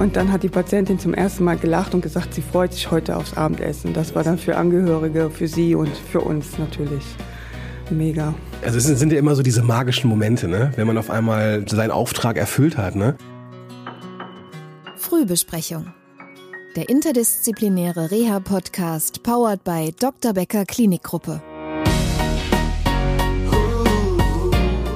Und dann hat die Patientin zum ersten Mal gelacht und gesagt, sie freut sich heute aufs Abendessen. Das war dann für Angehörige, für sie und für uns natürlich mega. Also es sind ja immer so diese magischen Momente, ne? wenn man auf einmal seinen Auftrag erfüllt hat. Ne? Frühbesprechung. Der interdisziplinäre Reha-Podcast powered by Dr. Becker Klinikgruppe.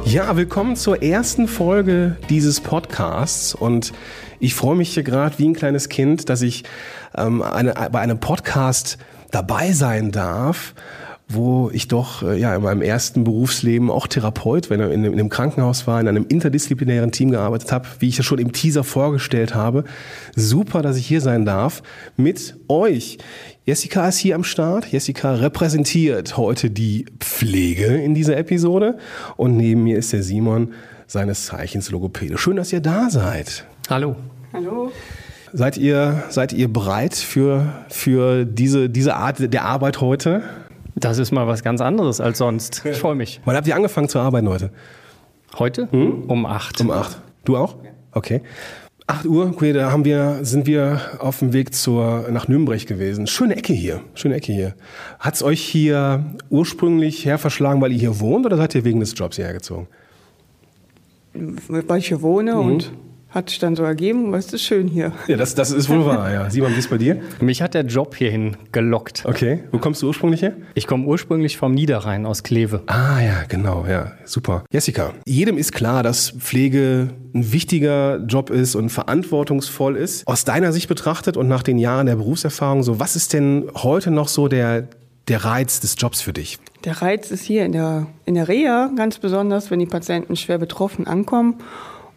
Ja, willkommen zur ersten Folge dieses Podcasts und ich freue mich hier gerade wie ein kleines Kind, dass ich ähm, eine, bei einem Podcast dabei sein darf wo ich doch äh, ja in meinem ersten Berufsleben auch Therapeut, wenn in, in einem Krankenhaus war, in einem interdisziplinären Team gearbeitet habe, wie ich das schon im Teaser vorgestellt habe. Super, dass ich hier sein darf mit euch. Jessica ist hier am Start. Jessica repräsentiert heute die Pflege in dieser Episode und neben mir ist der Simon, seines Zeichens Logopäde. Schön, dass ihr da seid. Hallo. Hallo. Seid ihr, seid ihr bereit für, für diese, diese Art der Arbeit heute? Das ist mal was ganz anderes als sonst. Ich freue mich. Wann habt ihr angefangen zu arbeiten heute? Heute? Hm? Um acht. Um acht. Du auch? Okay. 8 Uhr, okay, da haben wir, sind wir auf dem Weg zur, nach Nürnberg gewesen. Schöne Ecke hier, schöne Ecke hier. Hat's euch hier ursprünglich herverschlagen, weil ihr hier wohnt oder seid ihr wegen des Jobs hierher gezogen? Weil ich hier wohne mhm. und hat sich dann so ergeben, weil es ist schön hier. Ja, das, das ist wohl wahr, ja. Simon, wie ist bei dir? Mich hat der Job hierhin gelockt. Okay, wo kommst du ursprünglich her? Ich komme ursprünglich vom Niederrhein aus Kleve. Ah ja, genau, ja, super. Jessica, jedem ist klar, dass Pflege ein wichtiger Job ist und verantwortungsvoll ist. Aus deiner Sicht betrachtet und nach den Jahren der Berufserfahrung, so was ist denn heute noch so der, der Reiz des Jobs für dich? Der Reiz ist hier in der, in der Reha ganz besonders, wenn die Patienten schwer betroffen ankommen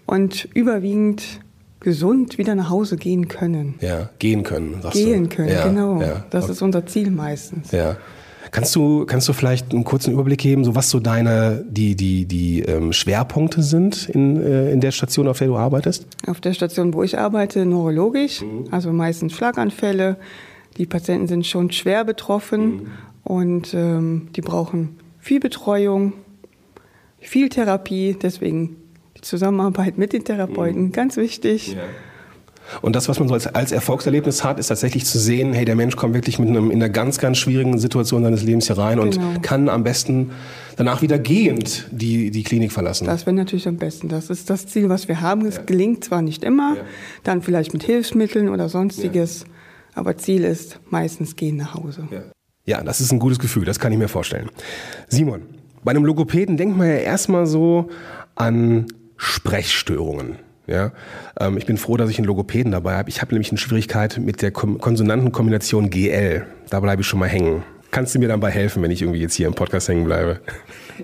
und überwiegend gesund wieder nach Hause gehen können. Ja, gehen können. Sagst gehen du. können, ja, genau. Ja. Das ist unser Ziel meistens. Ja. Kannst du, kannst du vielleicht einen kurzen Überblick geben, so was so deine, die, die, die ähm, Schwerpunkte sind in, äh, in der Station, auf der du arbeitest? Auf der Station, wo ich arbeite, neurologisch, mhm. also meistens Schlaganfälle. Die Patienten sind schon schwer betroffen mhm. und ähm, die brauchen viel Betreuung, viel Therapie. Deswegen Zusammenarbeit mit den Therapeuten, mhm. ganz wichtig. Ja. Und das, was man so als, als, Erfolgserlebnis hat, ist tatsächlich zu sehen, hey, der Mensch kommt wirklich mit einem, in einer ganz, ganz schwierigen Situation seines Lebens hier rein genau. und kann am besten danach wieder gehend die, die Klinik verlassen. Das wäre natürlich am besten. Das ist das Ziel, was wir haben. Es ja. gelingt zwar nicht immer, ja. dann vielleicht mit Hilfsmitteln oder sonstiges, ja. aber Ziel ist meistens gehen nach Hause. Ja, das ist ein gutes Gefühl, das kann ich mir vorstellen. Simon, bei einem Logopäden denkt man ja erstmal so an Sprechstörungen. Ja, ähm, ich bin froh, dass ich einen Logopäden dabei habe. Ich habe nämlich eine Schwierigkeit mit der Konsonantenkombination GL. Da bleibe ich schon mal hängen. Kannst du mir dann bei helfen, wenn ich irgendwie jetzt hier im Podcast hängen bleibe?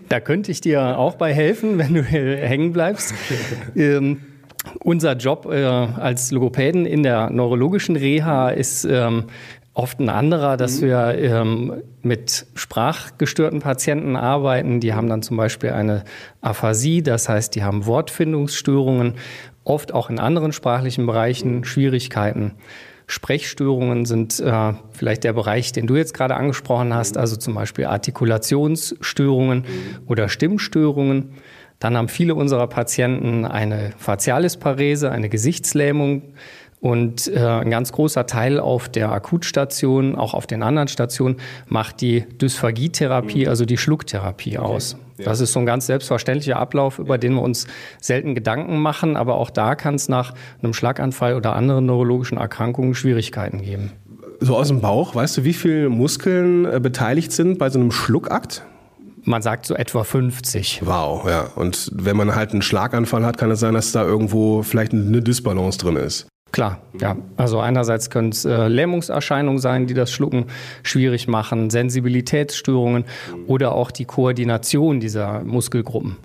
Da könnte ich dir auch bei helfen, wenn du hängen bleibst. ähm, unser Job äh, als Logopäden in der neurologischen Reha ist ähm, oft ein anderer, dass mhm. wir ähm, mit sprachgestörten Patienten arbeiten. Die haben dann zum Beispiel eine Aphasie, das heißt, die haben Wortfindungsstörungen, oft auch in anderen sprachlichen Bereichen Schwierigkeiten. Sprechstörungen sind äh, vielleicht der Bereich, den du jetzt gerade angesprochen hast, also zum Beispiel Artikulationsstörungen mhm. oder Stimmstörungen. Dann haben viele unserer Patienten eine Facialisparese, eine Gesichtslähmung. Und äh, ein ganz großer Teil auf der Akutstation, auch auf den anderen Stationen, macht die Dysphagietherapie, mhm. also die Schlucktherapie okay. aus. Ja. Das ist so ein ganz selbstverständlicher Ablauf, über den wir uns selten Gedanken machen, aber auch da kann es nach einem Schlaganfall oder anderen neurologischen Erkrankungen Schwierigkeiten geben. So aus dem Bauch, weißt du, wie viele Muskeln äh, beteiligt sind bei so einem Schluckakt? Man sagt so etwa 50. Wow, ja. Und wenn man halt einen Schlaganfall hat, kann es sein, dass da irgendwo vielleicht eine Dysbalance drin ist. Klar, ja. Also einerseits können es äh, Lähmungserscheinungen sein, die das Schlucken schwierig machen, Sensibilitätsstörungen oder auch die Koordination dieser Muskelgruppen.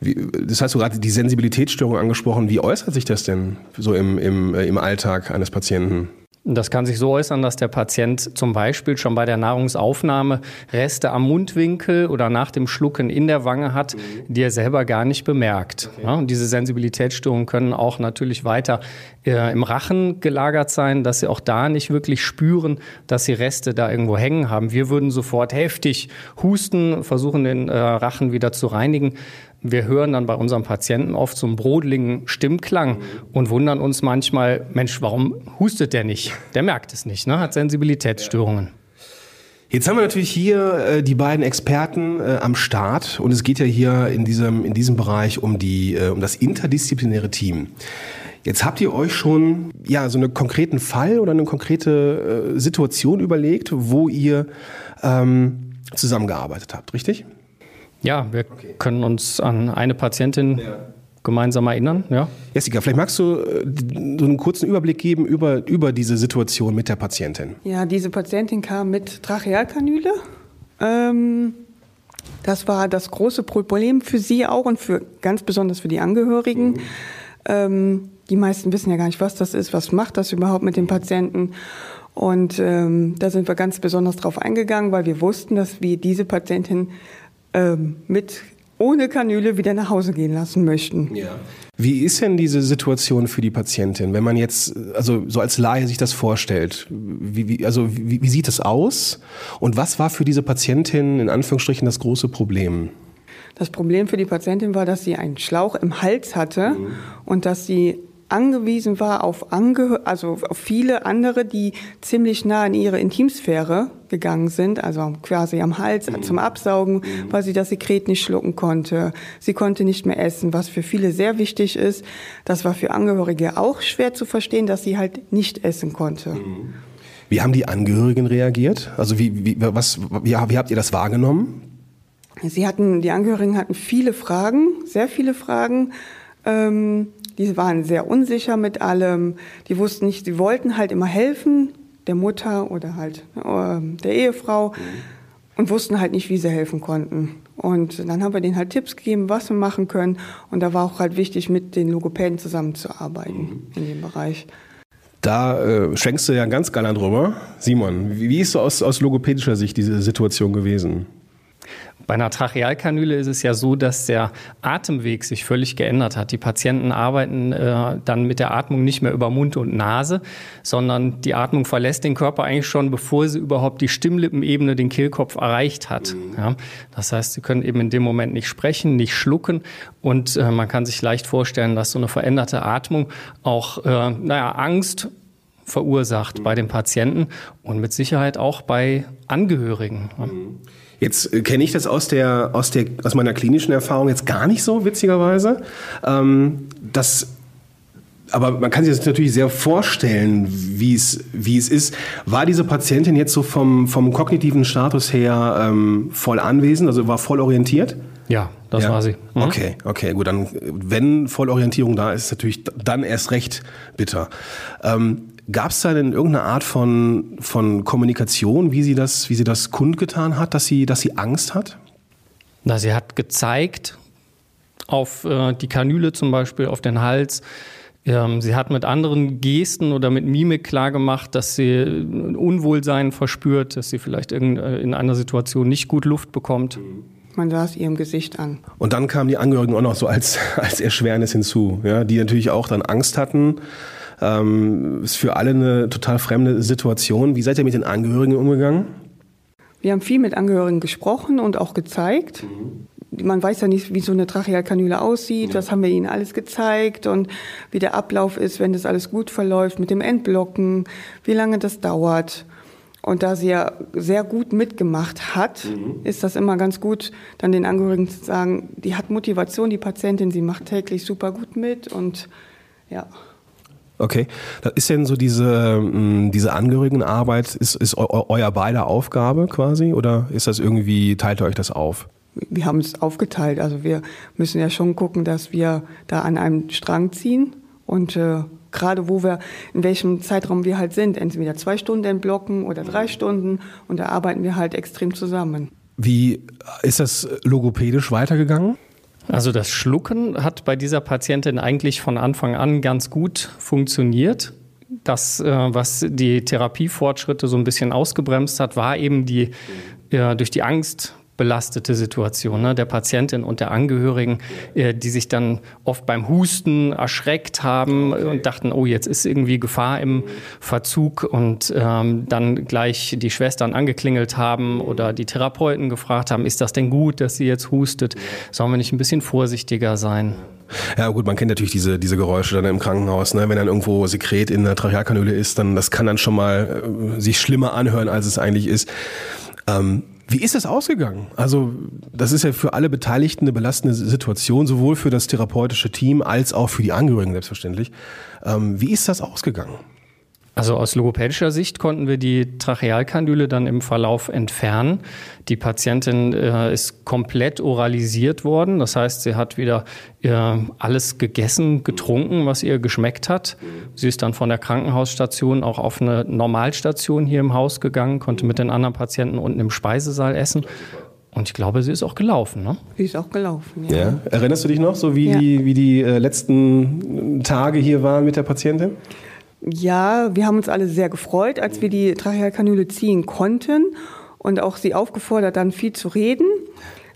Wie, das hast du gerade die Sensibilitätsstörung angesprochen. Wie äußert sich das denn so im, im, äh, im Alltag eines Patienten? Das kann sich so äußern, dass der Patient zum Beispiel schon bei der Nahrungsaufnahme Reste am Mundwinkel oder nach dem Schlucken in der Wange hat, die er selber gar nicht bemerkt. Okay. Ja, und diese Sensibilitätsstörungen können auch natürlich weiter äh, im Rachen gelagert sein, dass sie auch da nicht wirklich spüren, dass sie Reste da irgendwo hängen haben. Wir würden sofort heftig husten, versuchen den äh, Rachen wieder zu reinigen. Wir hören dann bei unseren Patienten oft so einen brodeligen Stimmklang und wundern uns manchmal, Mensch, warum hustet der nicht? Der merkt es nicht, ne? hat Sensibilitätsstörungen. Jetzt haben wir natürlich hier äh, die beiden Experten äh, am Start und es geht ja hier in diesem, in diesem Bereich um, die, äh, um das interdisziplinäre Team. Jetzt habt ihr euch schon ja, so einen konkreten Fall oder eine konkrete äh, Situation überlegt, wo ihr ähm, zusammengearbeitet habt, richtig? Ja, wir okay. können uns an eine Patientin ja. gemeinsam erinnern. Ja. Jessica, vielleicht magst du äh, so einen kurzen Überblick geben über, über diese Situation mit der Patientin. Ja, diese Patientin kam mit Trachealkanüle. Ähm, das war das große Problem für sie auch und für ganz besonders für die Angehörigen. Mhm. Ähm, die meisten wissen ja gar nicht, was das ist, was macht das überhaupt mit dem Patienten. Und ähm, da sind wir ganz besonders drauf eingegangen, weil wir wussten, dass wir diese Patientin ähm, mit ohne Kanüle wieder nach Hause gehen lassen möchten. Ja. Wie ist denn diese Situation für die Patientin, wenn man jetzt, also so als Laie sich das vorstellt? Wie, wie, also wie, wie sieht das aus? Und was war für diese Patientin in Anführungsstrichen das große Problem? Das Problem für die Patientin war, dass sie einen Schlauch im Hals hatte mhm. und dass sie angewiesen war auf, Ange also auf viele andere, die ziemlich nah in ihre Intimsphäre gegangen sind, also quasi am Hals mhm. zum Absaugen, mhm. weil sie das Sekret nicht schlucken konnte. Sie konnte nicht mehr essen, was für viele sehr wichtig ist. Das war für Angehörige auch schwer zu verstehen, dass sie halt nicht essen konnte. Mhm. Wie haben die Angehörigen reagiert? Also wie, wie, was, wie, wie habt ihr das wahrgenommen? Sie hatten, die Angehörigen hatten viele Fragen, sehr viele Fragen. Ähm, die waren sehr unsicher mit allem. Die wussten nicht, sie wollten halt immer helfen, der Mutter oder halt äh, der Ehefrau, mhm. und wussten halt nicht, wie sie helfen konnten. Und dann haben wir denen halt Tipps gegeben, was wir machen können. Und da war auch halt wichtig, mit den Logopäden zusammenzuarbeiten mhm. in dem Bereich. Da äh, schwenkst du ja ganz galant drüber. Simon, wie ist so aus, aus logopädischer Sicht diese Situation gewesen? Bei einer Trachealkanüle ist es ja so, dass der Atemweg sich völlig geändert hat. Die Patienten arbeiten äh, dann mit der Atmung nicht mehr über Mund und Nase, sondern die Atmung verlässt den Körper eigentlich schon, bevor sie überhaupt die Stimmlippenebene, den Kehlkopf erreicht hat. Mhm. Ja, das heißt, sie können eben in dem Moment nicht sprechen, nicht schlucken und äh, man kann sich leicht vorstellen, dass so eine veränderte Atmung auch, äh, naja, Angst verursacht mhm. bei den Patienten und mit Sicherheit auch bei Angehörigen. Mhm. Jetzt äh, kenne ich das aus, der, aus, der, aus meiner klinischen Erfahrung jetzt gar nicht so, witzigerweise. Ähm, das aber man kann sich das natürlich sehr vorstellen, wie es, wie es ist. War diese Patientin jetzt so vom, vom kognitiven Status her ähm, voll anwesend, also war voll orientiert? Ja, das ja? war sie. Mhm. Okay, okay, gut. Dann, wenn Vollorientierung da ist, ist natürlich dann erst recht bitter. Ähm, Gab es da denn irgendeine Art von, von Kommunikation, wie sie, das, wie sie das kundgetan hat, dass sie, dass sie Angst hat? Na, sie hat gezeigt, auf äh, die Kanüle zum Beispiel, auf den Hals. Ähm, sie hat mit anderen Gesten oder mit Mimik klargemacht, dass sie Unwohlsein verspürt, dass sie vielleicht in, äh, in einer Situation nicht gut Luft bekommt. Man sah es ihrem Gesicht an. Und dann kamen die Angehörigen auch noch so als, als Erschwernis hinzu, ja, die natürlich auch dann Angst hatten ähm, ist für alle eine total fremde Situation. Wie seid ihr mit den Angehörigen umgegangen? Wir haben viel mit Angehörigen gesprochen und auch gezeigt. Mhm. Man weiß ja nicht, wie so eine Trachealkanüle aussieht. Ja. Das haben wir ihnen alles gezeigt und wie der Ablauf ist, wenn das alles gut verläuft mit dem Entblocken, wie lange das dauert. Und da sie ja sehr gut mitgemacht hat, mhm. ist das immer ganz gut, dann den Angehörigen zu sagen, die hat Motivation, die Patientin, sie macht täglich super gut mit und ja. Okay. Das ist denn so diese, mm, diese Angehörigenarbeit, ist, ist euer beider Aufgabe quasi oder ist das irgendwie, teilt ihr euch das auf? Wir haben es aufgeteilt. Also wir müssen ja schon gucken, dass wir da an einem Strang ziehen und äh, gerade wo wir, in welchem Zeitraum wir halt sind, entweder zwei Stunden entblocken oder drei Stunden und da arbeiten wir halt extrem zusammen. Wie ist das logopädisch weitergegangen? Also das Schlucken hat bei dieser Patientin eigentlich von Anfang an ganz gut funktioniert. Das, äh, was die Therapiefortschritte so ein bisschen ausgebremst hat, war eben die äh, durch die Angst belastete Situation ne? der Patientin und der Angehörigen, äh, die sich dann oft beim Husten erschreckt haben okay. und dachten, oh, jetzt ist irgendwie Gefahr im Verzug und ähm, dann gleich die Schwestern angeklingelt haben oder die Therapeuten gefragt haben, ist das denn gut, dass sie jetzt hustet? Sollen wir nicht ein bisschen vorsichtiger sein? Ja gut, man kennt natürlich diese, diese Geräusche dann im Krankenhaus, ne? wenn dann irgendwo Sekret in der Trachealkanüle ist, dann das kann dann schon mal äh, sich schlimmer anhören, als es eigentlich ist. Ähm, wie ist das ausgegangen? Also das ist ja für alle Beteiligten eine belastende Situation, sowohl für das therapeutische Team als auch für die Angehörigen selbstverständlich. Ähm, wie ist das ausgegangen? Also aus logopädischer Sicht konnten wir die Trachealkandüle dann im Verlauf entfernen. Die Patientin äh, ist komplett oralisiert worden. Das heißt, sie hat wieder äh, alles gegessen, getrunken, was ihr geschmeckt hat. Sie ist dann von der Krankenhausstation auch auf eine Normalstation hier im Haus gegangen, konnte mit den anderen Patienten unten im Speisesaal essen. Und ich glaube, sie ist auch gelaufen, ne? Sie ist auch gelaufen, ja. ja. Erinnerst du dich noch, so wie, ja. die, wie die äh, letzten Tage hier waren mit der Patientin? Ja, wir haben uns alle sehr gefreut, als wir die Trachealkanüle ziehen konnten und auch sie aufgefordert, dann viel zu reden.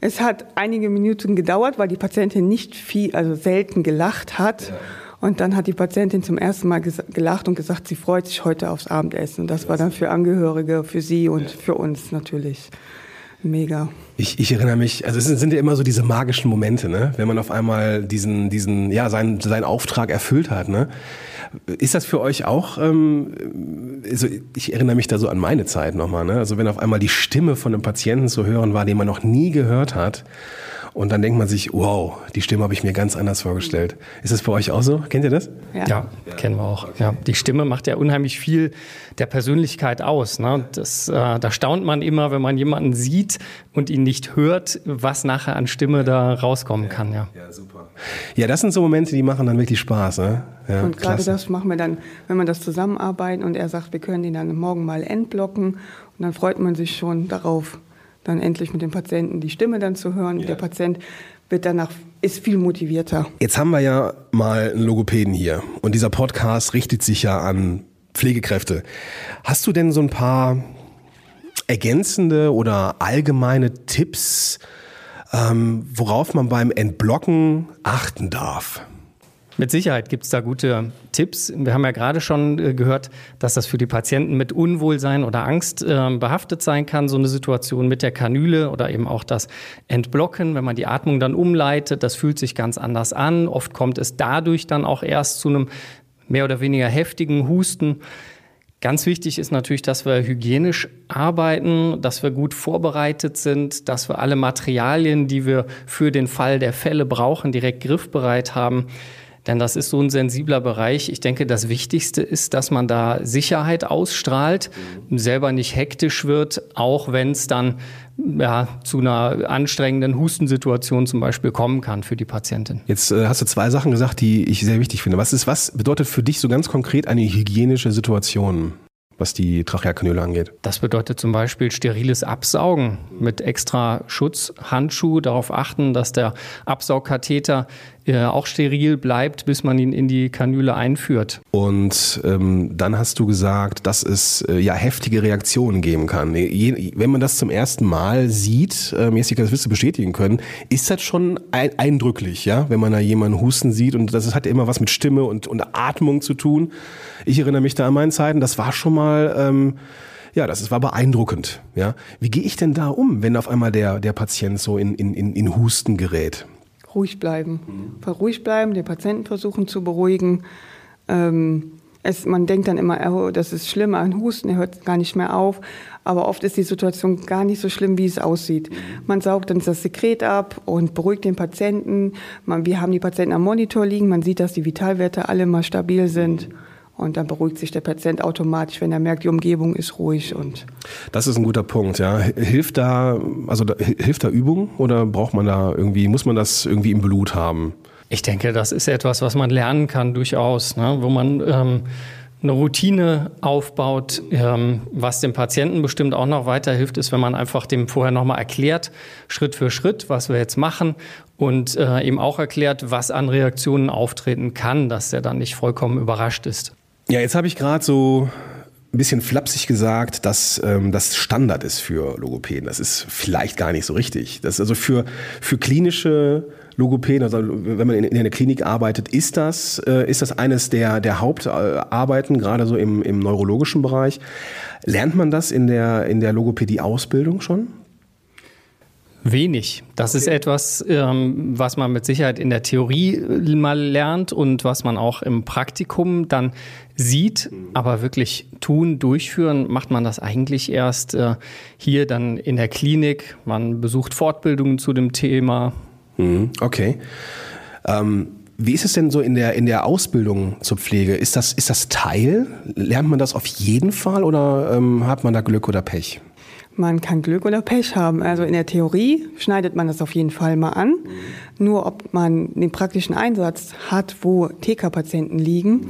Es hat einige Minuten gedauert, weil die Patientin nicht viel, also selten gelacht hat. Ja. Und dann hat die Patientin zum ersten Mal gelacht und gesagt, sie freut sich heute aufs Abendessen. Und das war dann für Angehörige, für sie und für uns natürlich mega. Ich, ich erinnere mich, also es sind ja immer so diese magischen Momente, ne? wenn man auf einmal diesen, diesen, ja, seinen, seinen Auftrag erfüllt hat. Ne? Ist das für euch auch, ähm, also ich erinnere mich da so an meine Zeit nochmal, ne? also wenn auf einmal die Stimme von einem Patienten zu hören war, den man noch nie gehört hat, und dann denkt man sich, wow, die Stimme habe ich mir ganz anders vorgestellt. Ist das bei euch auch so? Kennt ihr das? Ja, ja kennen wir auch. Ja, die Stimme macht ja unheimlich viel der Persönlichkeit aus. Ne? Das, äh, da staunt man immer, wenn man jemanden sieht und ihn nicht hört, was nachher an Stimme da rauskommen kann. Ja, ja super. Ja, das sind so Momente, die machen dann wirklich Spaß. Ne? Ja, und gerade das machen wir dann, wenn wir das zusammenarbeiten und er sagt, wir können ihn dann morgen mal entblocken und dann freut man sich schon darauf dann endlich mit dem Patienten die Stimme dann zu hören. Ja. Der Patient wird danach ist viel motivierter. Jetzt haben wir ja mal einen Logopäden hier und dieser Podcast richtet sich ja an Pflegekräfte. Hast du denn so ein paar ergänzende oder allgemeine Tipps, ähm, worauf man beim Entblocken achten darf? Mit Sicherheit gibt es da gute Tipps. Wir haben ja gerade schon äh, gehört, dass das für die Patienten mit Unwohlsein oder Angst äh, behaftet sein kann, so eine Situation mit der Kanüle oder eben auch das Entblocken, wenn man die Atmung dann umleitet. Das fühlt sich ganz anders an. Oft kommt es dadurch dann auch erst zu einem mehr oder weniger heftigen Husten. Ganz wichtig ist natürlich, dass wir hygienisch arbeiten, dass wir gut vorbereitet sind, dass wir alle Materialien, die wir für den Fall der Fälle brauchen, direkt griffbereit haben. Denn das ist so ein sensibler Bereich. Ich denke, das Wichtigste ist, dass man da Sicherheit ausstrahlt, mhm. selber nicht hektisch wird, auch wenn es dann ja, zu einer anstrengenden Hustensituation zum Beispiel kommen kann für die Patientin. Jetzt äh, hast du zwei Sachen gesagt, die ich sehr wichtig finde. Was ist, was bedeutet für dich so ganz konkret eine hygienische Situation? Was die Trachealkanüle angeht. Das bedeutet zum Beispiel steriles Absaugen mit extra Schutzhandschuh, darauf achten, dass der Absaugkatheter äh, auch steril bleibt, bis man ihn in die Kanüle einführt. Und ähm, dann hast du gesagt, dass es äh, ja heftige Reaktionen geben kann. Je, wenn man das zum ersten Mal sieht, äh, Jessica, das wirst du bestätigen können, ist das schon ein, eindrücklich, ja, wenn man da jemanden husten sieht und das hat ja immer was mit Stimme und, und Atmung zu tun. Ich erinnere mich da an meine Zeiten, das war schon mal, ähm, ja, das war beeindruckend. Ja, wie gehe ich denn da um, wenn auf einmal der der Patient so in in in Husten gerät? Ruhig bleiben, mhm. ruhig bleiben, den Patienten versuchen zu beruhigen. Ähm, es, man denkt dann immer, oh, das ist schlimm, ein Husten, er hört gar nicht mehr auf. Aber oft ist die Situation gar nicht so schlimm, wie es aussieht. Man saugt dann das Sekret ab und beruhigt den Patienten. Man, wir haben die Patienten am Monitor liegen, man sieht, dass die Vitalwerte alle mal stabil sind. Mhm. Und dann beruhigt sich der Patient automatisch, wenn er merkt, die Umgebung ist ruhig und. Das ist ein guter Punkt, ja. Hilft da, also da, hilft da Übung oder braucht man da irgendwie, muss man das irgendwie im Blut haben? Ich denke, das ist etwas, was man lernen kann durchaus, ne? wo man ähm, eine Routine aufbaut. Ähm, was dem Patienten bestimmt auch noch weiterhilft, ist, wenn man einfach dem vorher nochmal erklärt, Schritt für Schritt, was wir jetzt machen und äh, eben auch erklärt, was an Reaktionen auftreten kann, dass er dann nicht vollkommen überrascht ist. Ja, jetzt habe ich gerade so ein bisschen flapsig gesagt, dass ähm, das Standard ist für Logopäden. Das ist vielleicht gar nicht so richtig. Das also für, für klinische Logopäden, also wenn man in, in einer Klinik arbeitet, ist das, äh, ist das eines der, der Hauptarbeiten, gerade so im, im neurologischen Bereich. Lernt man das in der, in der Logopädie-Ausbildung schon? Wenig. Das okay. ist etwas, ähm, was man mit Sicherheit in der Theorie äh, mal lernt und was man auch im Praktikum dann sieht, mhm. aber wirklich tun, durchführen, macht man das eigentlich erst äh, hier dann in der Klinik. Man besucht Fortbildungen zu dem Thema. Mhm. Okay. Ähm wie ist es denn so in der, in der Ausbildung zur Pflege? Ist das, ist das Teil? Lernt man das auf jeden Fall oder ähm, hat man da Glück oder Pech? Man kann Glück oder Pech haben. Also in der Theorie schneidet man das auf jeden Fall mal an. Nur ob man den praktischen Einsatz hat, wo TK-Patienten liegen,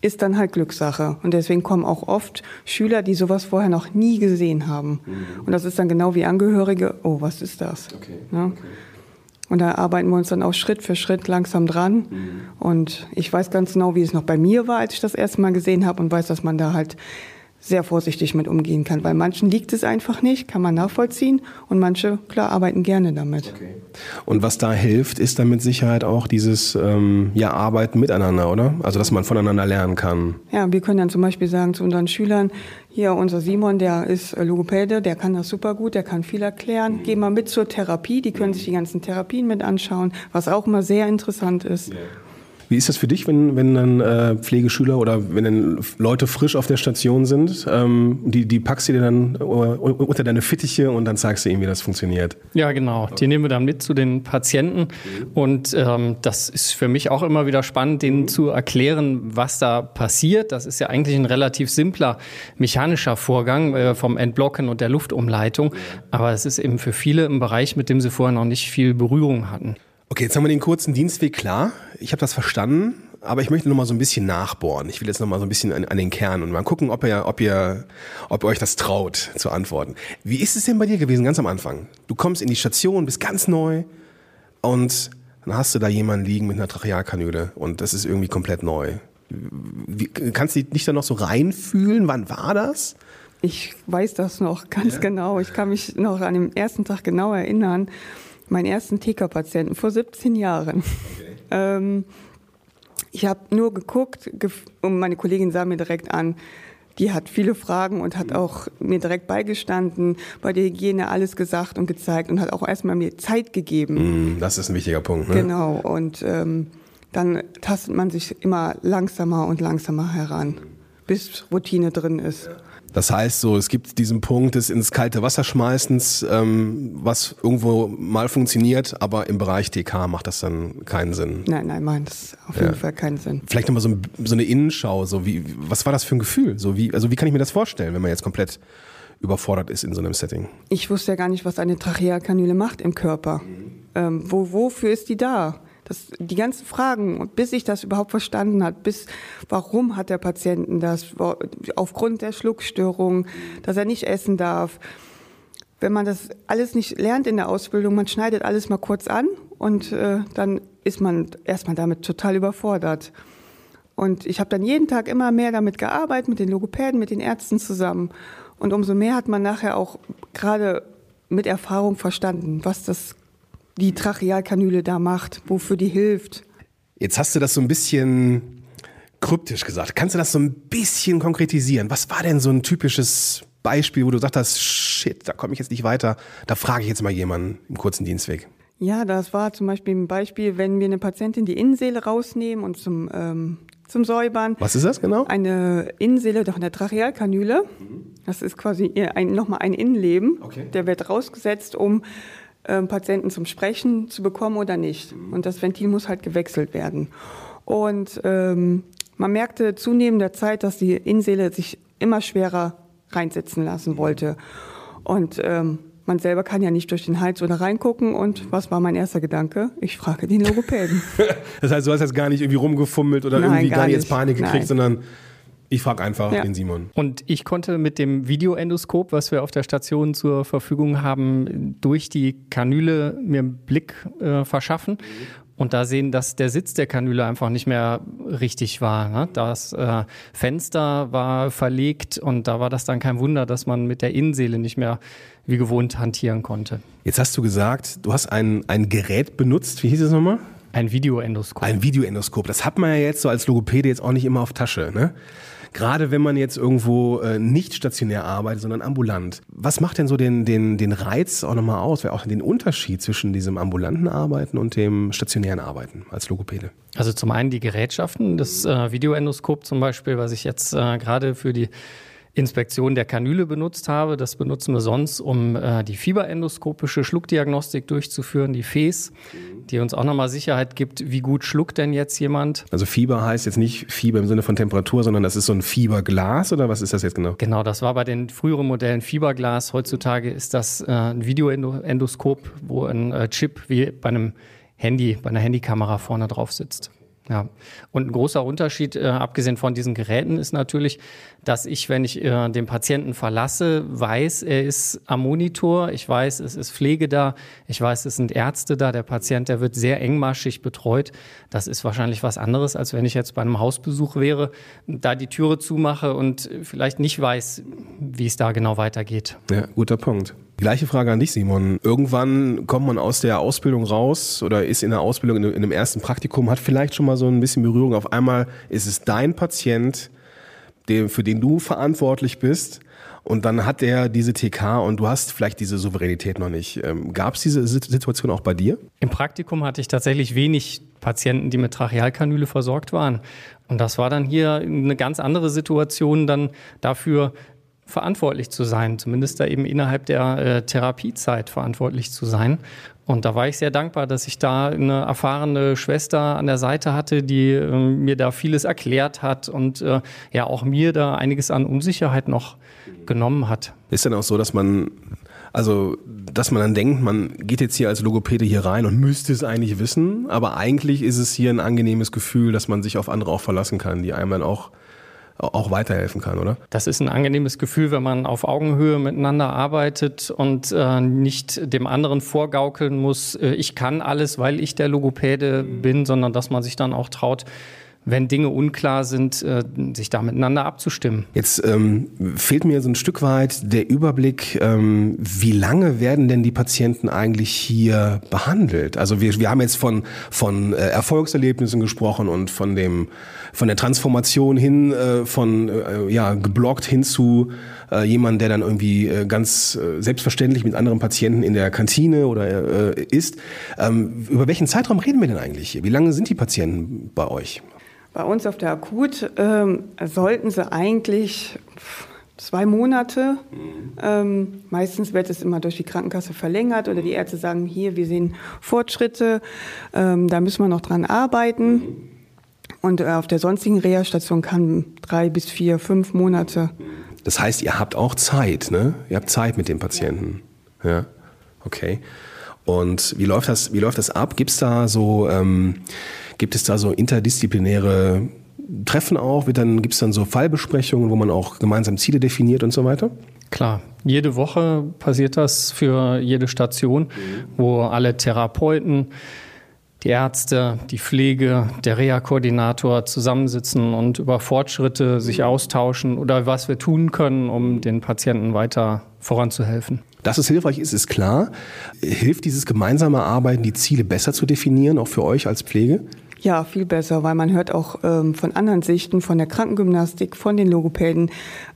ist dann halt Glückssache. Und deswegen kommen auch oft Schüler, die sowas vorher noch nie gesehen haben. Und das ist dann genau wie Angehörige, oh, was ist das? Okay. Ja? okay. Und da arbeiten wir uns dann auch Schritt für Schritt langsam dran. Mhm. Und ich weiß ganz genau, wie es noch bei mir war, als ich das erste Mal gesehen habe und weiß, dass man da halt sehr vorsichtig mit umgehen kann. Bei manchen liegt es einfach nicht, kann man nachvollziehen und manche, klar, arbeiten gerne damit. Okay. Und was da hilft, ist dann mit Sicherheit auch dieses ähm, ja, Arbeiten miteinander, oder? Also, dass man voneinander lernen kann. Ja, wir können dann zum Beispiel sagen zu unseren Schülern, hier unser Simon, der ist Logopäde, der kann das super gut, der kann viel erklären. Mhm. Geh mal mit zur Therapie, die können sich die ganzen Therapien mit anschauen, was auch immer sehr interessant ist. Yeah. Wie ist das für dich, wenn, wenn dann äh, Pflegeschüler oder wenn dann Leute frisch auf der Station sind? Ähm, die, die packst du dir dann unter deine Fittiche und dann zeigst du ihnen, wie das funktioniert. Ja, genau. Die nehmen wir dann mit zu den Patienten. Mhm. Und ähm, das ist für mich auch immer wieder spannend, denen mhm. zu erklären, was da passiert. Das ist ja eigentlich ein relativ simpler mechanischer Vorgang äh, vom Entblocken und der Luftumleitung. Aber es ist eben für viele im Bereich, mit dem sie vorher noch nicht viel Berührung hatten. Okay, jetzt haben wir den kurzen Dienstweg klar. Ich habe das verstanden, aber ich möchte noch mal so ein bisschen nachbohren. Ich will jetzt noch mal so ein bisschen an, an den Kern und mal gucken, ob ihr, ob ihr, ob ihr euch das traut zu antworten. Wie ist es denn bei dir gewesen, ganz am Anfang? Du kommst in die Station, bist ganz neu und dann hast du da jemanden liegen mit einer Trachealkanüle und das ist irgendwie komplett neu. Wie, kannst du dich da noch so reinfühlen? Wann war das? Ich weiß das noch ganz ja. genau. Ich kann mich noch an den ersten Tag genau erinnern meinen ersten TK-Patienten vor 17 Jahren. Okay. Ähm, ich habe nur geguckt und meine Kollegin sah mir direkt an, die hat viele Fragen und hat auch mir direkt beigestanden, bei der Hygiene alles gesagt und gezeigt und hat auch erstmal mir Zeit gegeben. Mm, das ist ein wichtiger Punkt. Ne? Genau, und ähm, dann tastet man sich immer langsamer und langsamer heran, bis Routine drin ist. Das heißt so, es gibt diesen Punkt des ins kalte Wasser schmeißens, ähm, was irgendwo mal funktioniert, aber im Bereich TK macht das dann keinen Sinn. Nein, nein, meint das auf jeden ja. Fall keinen Sinn. Vielleicht nochmal so, so eine Innenschau, so wie, was war das für ein Gefühl? So wie, also wie kann ich mir das vorstellen, wenn man jetzt komplett überfordert ist in so einem Setting? Ich wusste ja gar nicht, was eine Trachealkanüle macht im Körper. Mhm. Ähm, wo, wofür ist die da? Das, die ganzen Fragen, bis ich das überhaupt verstanden hat, bis warum hat der Patienten das, aufgrund der Schluckstörung, dass er nicht essen darf. Wenn man das alles nicht lernt in der Ausbildung, man schneidet alles mal kurz an und äh, dann ist man erstmal damit total überfordert. Und ich habe dann jeden Tag immer mehr damit gearbeitet, mit den Logopäden, mit den Ärzten zusammen. Und umso mehr hat man nachher auch gerade mit Erfahrung verstanden, was das die Trachealkanüle da macht, wofür die hilft. Jetzt hast du das so ein bisschen kryptisch gesagt. Kannst du das so ein bisschen konkretisieren? Was war denn so ein typisches Beispiel, wo du sagst hast, shit, da komme ich jetzt nicht weiter, da frage ich jetzt mal jemanden im kurzen Dienstweg? Ja, das war zum Beispiel ein Beispiel, wenn wir eine Patientin die Innenseele rausnehmen und zum, ähm, zum Säubern. Was ist das genau? Eine Innenseele, doch eine Trachealkanüle. Das ist quasi ein, nochmal ein Innenleben. Okay. Der wird rausgesetzt, um Patienten zum Sprechen zu bekommen oder nicht. Und das Ventil muss halt gewechselt werden. Und ähm, man merkte zunehmend der Zeit, dass die Innenseele sich immer schwerer reinsetzen lassen wollte. Und ähm, man selber kann ja nicht durch den Hals oder reingucken. Und was war mein erster Gedanke? Ich frage den Logopäden. das heißt, du hast jetzt gar nicht irgendwie rumgefummelt oder Nein, irgendwie gar, gar nicht jetzt Panik gekriegt, Nein. sondern ich frage einfach ja. den Simon. Und ich konnte mit dem Videoendoskop, was wir auf der Station zur Verfügung haben, durch die Kanüle mir einen Blick äh, verschaffen. und da sehen, dass der Sitz der Kanüle einfach nicht mehr richtig war. Ne? Das äh, Fenster war verlegt und da war das dann kein Wunder, dass man mit der Innenseele nicht mehr wie gewohnt hantieren konnte. Jetzt hast du gesagt, du hast ein, ein Gerät benutzt. Wie hieß es nochmal? Ein Videoendoskop. Ein Videoendoskop. Das hat man ja jetzt so als Logopäde jetzt auch nicht immer auf Tasche. Ne? Gerade wenn man jetzt irgendwo äh, nicht stationär arbeitet, sondern ambulant. Was macht denn so den, den, den Reiz auch nochmal aus, auch den Unterschied zwischen diesem ambulanten Arbeiten und dem stationären Arbeiten als Logopäde? Also zum einen die Gerätschaften, das äh, Videoendoskop zum Beispiel, was ich jetzt äh, gerade für die Inspektion der Kanüle benutzt habe. Das benutzen wir sonst, um äh, die fieberendoskopische Schluckdiagnostik durchzuführen, die FES, die uns auch nochmal Sicherheit gibt, wie gut schluckt denn jetzt jemand. Also Fieber heißt jetzt nicht Fieber im Sinne von Temperatur, sondern das ist so ein Fieberglas oder was ist das jetzt genau? Genau, das war bei den früheren Modellen Fieberglas. Heutzutage ist das äh, ein Videoendoskop, wo ein äh, Chip wie bei einem Handy, bei einer Handykamera vorne drauf sitzt. Ja, und ein großer Unterschied, äh, abgesehen von diesen Geräten, ist natürlich, dass ich, wenn ich äh, den Patienten verlasse, weiß, er ist am Monitor, ich weiß, es ist Pflege da, ich weiß, es sind Ärzte da, der Patient, der wird sehr engmaschig betreut. Das ist wahrscheinlich was anderes, als wenn ich jetzt bei einem Hausbesuch wäre, da die Türe zumache und vielleicht nicht weiß, wie es da genau weitergeht. Ja, guter Punkt. Gleiche Frage an dich, Simon. Irgendwann kommt man aus der Ausbildung raus oder ist in der Ausbildung in einem ersten Praktikum, hat vielleicht schon mal so ein bisschen Berührung. Auf einmal ist es dein Patient, für den du verantwortlich bist. Und dann hat er diese TK und du hast vielleicht diese Souveränität noch nicht. Ähm, Gab es diese Situation auch bei dir? Im Praktikum hatte ich tatsächlich wenig Patienten, die mit Trachealkanüle versorgt waren. Und das war dann hier eine ganz andere Situation dann dafür, verantwortlich zu sein, zumindest da eben innerhalb der äh, Therapiezeit verantwortlich zu sein. Und da war ich sehr dankbar, dass ich da eine erfahrene Schwester an der Seite hatte, die äh, mir da vieles erklärt hat und äh, ja auch mir da einiges an Unsicherheit noch genommen hat. Ist denn auch so, dass man also, dass man dann denkt, man geht jetzt hier als Logopäde hier rein und müsste es eigentlich wissen, aber eigentlich ist es hier ein angenehmes Gefühl, dass man sich auf andere auch verlassen kann, die einem dann auch auch weiterhelfen kann, oder? Das ist ein angenehmes Gefühl, wenn man auf Augenhöhe miteinander arbeitet und äh, nicht dem anderen vorgaukeln muss, äh, ich kann alles, weil ich der Logopäde bin, sondern dass man sich dann auch traut, wenn Dinge unklar sind, äh, sich da miteinander abzustimmen. Jetzt ähm, fehlt mir so ein Stück weit der Überblick, ähm, wie lange werden denn die Patienten eigentlich hier behandelt? Also wir, wir haben jetzt von, von äh, Erfolgserlebnissen gesprochen und von dem von der Transformation hin äh, von äh, ja geblockt hin zu äh, jemand, der dann irgendwie äh, ganz äh, selbstverständlich mit anderen Patienten in der Kantine oder äh, ist. Ähm, über welchen Zeitraum reden wir denn eigentlich hier? Wie lange sind die Patienten bei euch? Bei uns auf der Akut ähm, sollten sie eigentlich zwei Monate. Mhm. Ähm, meistens wird es immer durch die Krankenkasse verlängert oder die Ärzte sagen, hier, wir sehen Fortschritte, ähm, da müssen wir noch dran arbeiten. Mhm. Und äh, auf der sonstigen Reha-Station kann drei bis vier, fünf Monate. Das heißt, ihr habt auch Zeit, ne? Ihr habt Zeit mit dem Patienten. Ja, ja? okay. Und wie läuft das, wie läuft das ab? Gibt es da so, ähm, gibt es da so interdisziplinäre Treffen auch? Wird dann, gibt es dann so Fallbesprechungen, wo man auch gemeinsam Ziele definiert und so weiter? Klar, jede Woche passiert das für jede Station, mhm. wo alle Therapeuten, die Ärzte, die Pflege, der Reha-Koordinator zusammensitzen und über Fortschritte sich austauschen oder was wir tun können, um den Patienten weiter voranzuhelfen. Dass es hilfreich ist, ist klar. Hilft dieses gemeinsame Arbeiten, die Ziele besser zu definieren, auch für euch als Pflege? Ja, viel besser, weil man hört auch ähm, von anderen Sichten, von der Krankengymnastik, von den Logopäden.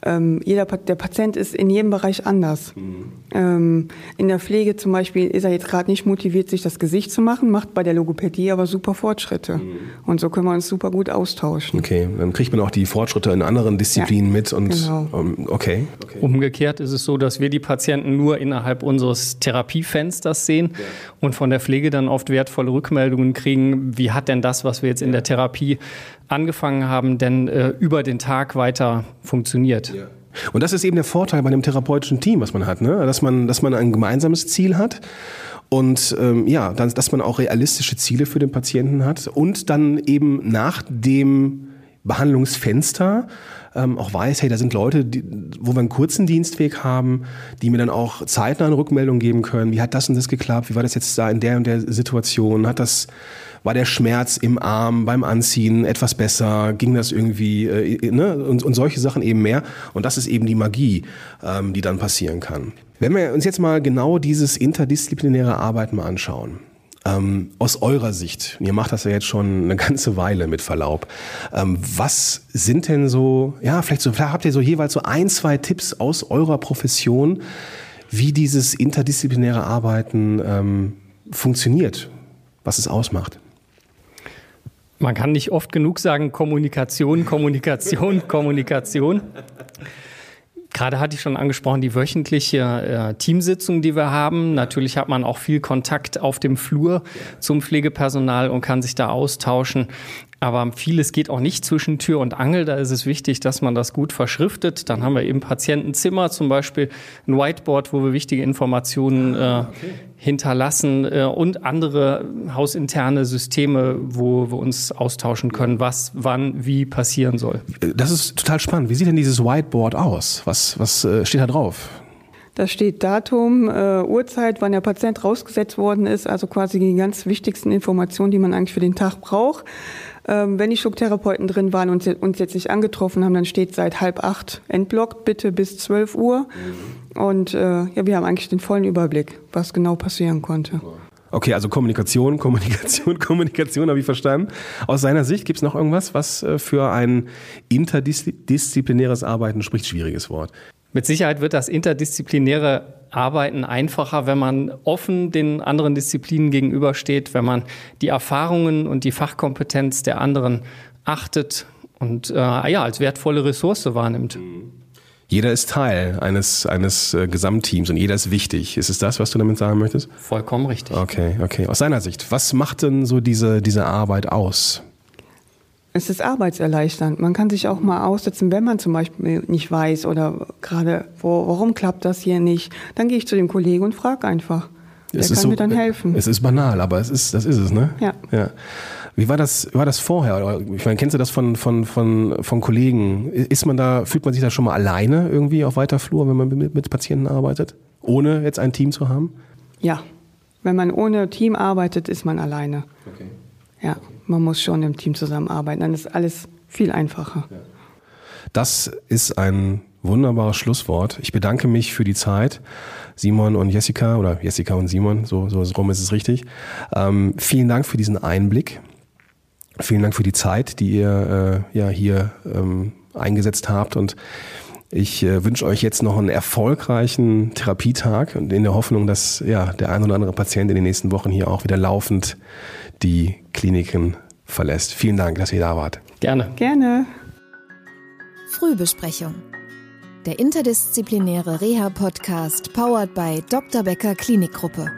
Ähm, jeder, der Patient ist in jedem Bereich anders. Mhm. Ähm, in der Pflege zum Beispiel ist er jetzt gerade nicht motiviert, sich das Gesicht zu machen, macht bei der Logopädie aber super Fortschritte. Mhm. Und so können wir uns super gut austauschen. Okay, dann kriegt man auch die Fortschritte in anderen Disziplinen ja, mit und genau. Ähm, okay. okay. Umgekehrt ist es so, dass wir die Patienten nur innerhalb unseres Therapiefensters sehen ja. und von der Pflege dann oft wertvolle Rückmeldungen kriegen, wie hat denn das das, was wir jetzt in der Therapie angefangen haben, denn äh, über den Tag weiter funktioniert. Ja. Und das ist eben der Vorteil bei einem therapeutischen Team, was man hat, ne? dass, man, dass man ein gemeinsames Ziel hat und ähm, ja, dann, dass man auch realistische Ziele für den Patienten hat und dann eben nach dem Behandlungsfenster ähm, auch weiß, hey, da sind Leute, die, wo wir einen kurzen Dienstweg haben, die mir dann auch zeitnah eine Rückmeldung geben können. Wie hat das und das geklappt? Wie war das jetzt da in der und der Situation? Hat das, war der Schmerz im Arm beim Anziehen etwas besser? Ging das irgendwie, äh, ne? Und, und solche Sachen eben mehr. Und das ist eben die Magie, ähm, die dann passieren kann. Wenn wir uns jetzt mal genau dieses interdisziplinäre Arbeiten mal anschauen. Ähm, aus eurer Sicht, ihr macht das ja jetzt schon eine ganze Weile mit Verlaub, ähm, was sind denn so, ja, vielleicht so, vielleicht habt ihr so jeweils so ein, zwei Tipps aus eurer Profession, wie dieses interdisziplinäre Arbeiten ähm, funktioniert, was es ausmacht? Man kann nicht oft genug sagen, Kommunikation, Kommunikation, Kommunikation. Gerade hatte ich schon angesprochen, die wöchentliche äh, Teamsitzung, die wir haben. Natürlich hat man auch viel Kontakt auf dem Flur zum Pflegepersonal und kann sich da austauschen. Aber vieles geht auch nicht zwischen Tür und Angel. Da ist es wichtig, dass man das gut verschriftet. Dann haben wir eben Patientenzimmer, zum Beispiel ein Whiteboard, wo wir wichtige Informationen äh, okay. hinterlassen äh, und andere hausinterne Systeme, wo wir uns austauschen können, was wann wie passieren soll. Das ist total spannend. Wie sieht denn dieses Whiteboard aus? Was, was äh, steht da drauf? Da steht Datum, äh, Uhrzeit, wann der Patient rausgesetzt worden ist, also quasi die ganz wichtigsten Informationen, die man eigentlich für den Tag braucht. Ähm, wenn die Schocktherapeuten drin waren und uns jetzt nicht angetroffen haben, dann steht seit halb acht entblockt, bitte bis zwölf Uhr. Mhm. Und äh, ja, wir haben eigentlich den vollen Überblick, was genau passieren konnte. Okay, also Kommunikation, Kommunikation, Kommunikation habe ich verstanden. Aus seiner Sicht gibt es noch irgendwas, was äh, für ein interdisziplinäres Arbeiten spricht, schwieriges Wort. Mit Sicherheit wird das interdisziplinäre Arbeiten einfacher, wenn man offen den anderen Disziplinen gegenübersteht, wenn man die Erfahrungen und die Fachkompetenz der anderen achtet und äh, ja, als wertvolle Ressource wahrnimmt. Jeder ist Teil eines, eines äh, Gesamtteams und jeder ist wichtig. Ist es das, was du damit sagen möchtest? Vollkommen richtig. Okay, okay. Aus seiner Sicht, was macht denn so diese, diese Arbeit aus? Es ist arbeitserleichternd. Man kann sich auch mal aussetzen, wenn man zum Beispiel nicht weiß oder gerade, wo, warum klappt das hier nicht. Dann gehe ich zu dem Kollegen und frage einfach. Der kann so, mir dann helfen. Es ist banal, aber es ist, das ist es, ne? Ja. ja. Wie war das, war das vorher? Ich meine, kennst du das von, von, von, von Kollegen? Ist man da, fühlt man sich da schon mal alleine irgendwie auf weiter Flur, wenn man mit, mit Patienten arbeitet? Ohne jetzt ein Team zu haben? Ja. Wenn man ohne Team arbeitet, ist man alleine. Okay. Ja man muss schon im Team zusammenarbeiten. Dann ist alles viel einfacher. Das ist ein wunderbares Schlusswort. Ich bedanke mich für die Zeit. Simon und Jessica oder Jessica und Simon, so, so rum ist es richtig. Ähm, vielen Dank für diesen Einblick. Vielen Dank für die Zeit, die ihr äh, ja hier ähm, eingesetzt habt und ich äh, wünsche euch jetzt noch einen erfolgreichen Therapietag und in der Hoffnung, dass ja der ein oder andere Patient in den nächsten Wochen hier auch wieder laufend die Kliniken verlässt. Vielen Dank, dass ihr da wart. Gerne. Gerne. Frühbesprechung. Der interdisziplinäre Reha-Podcast powered by Dr. Becker Klinikgruppe.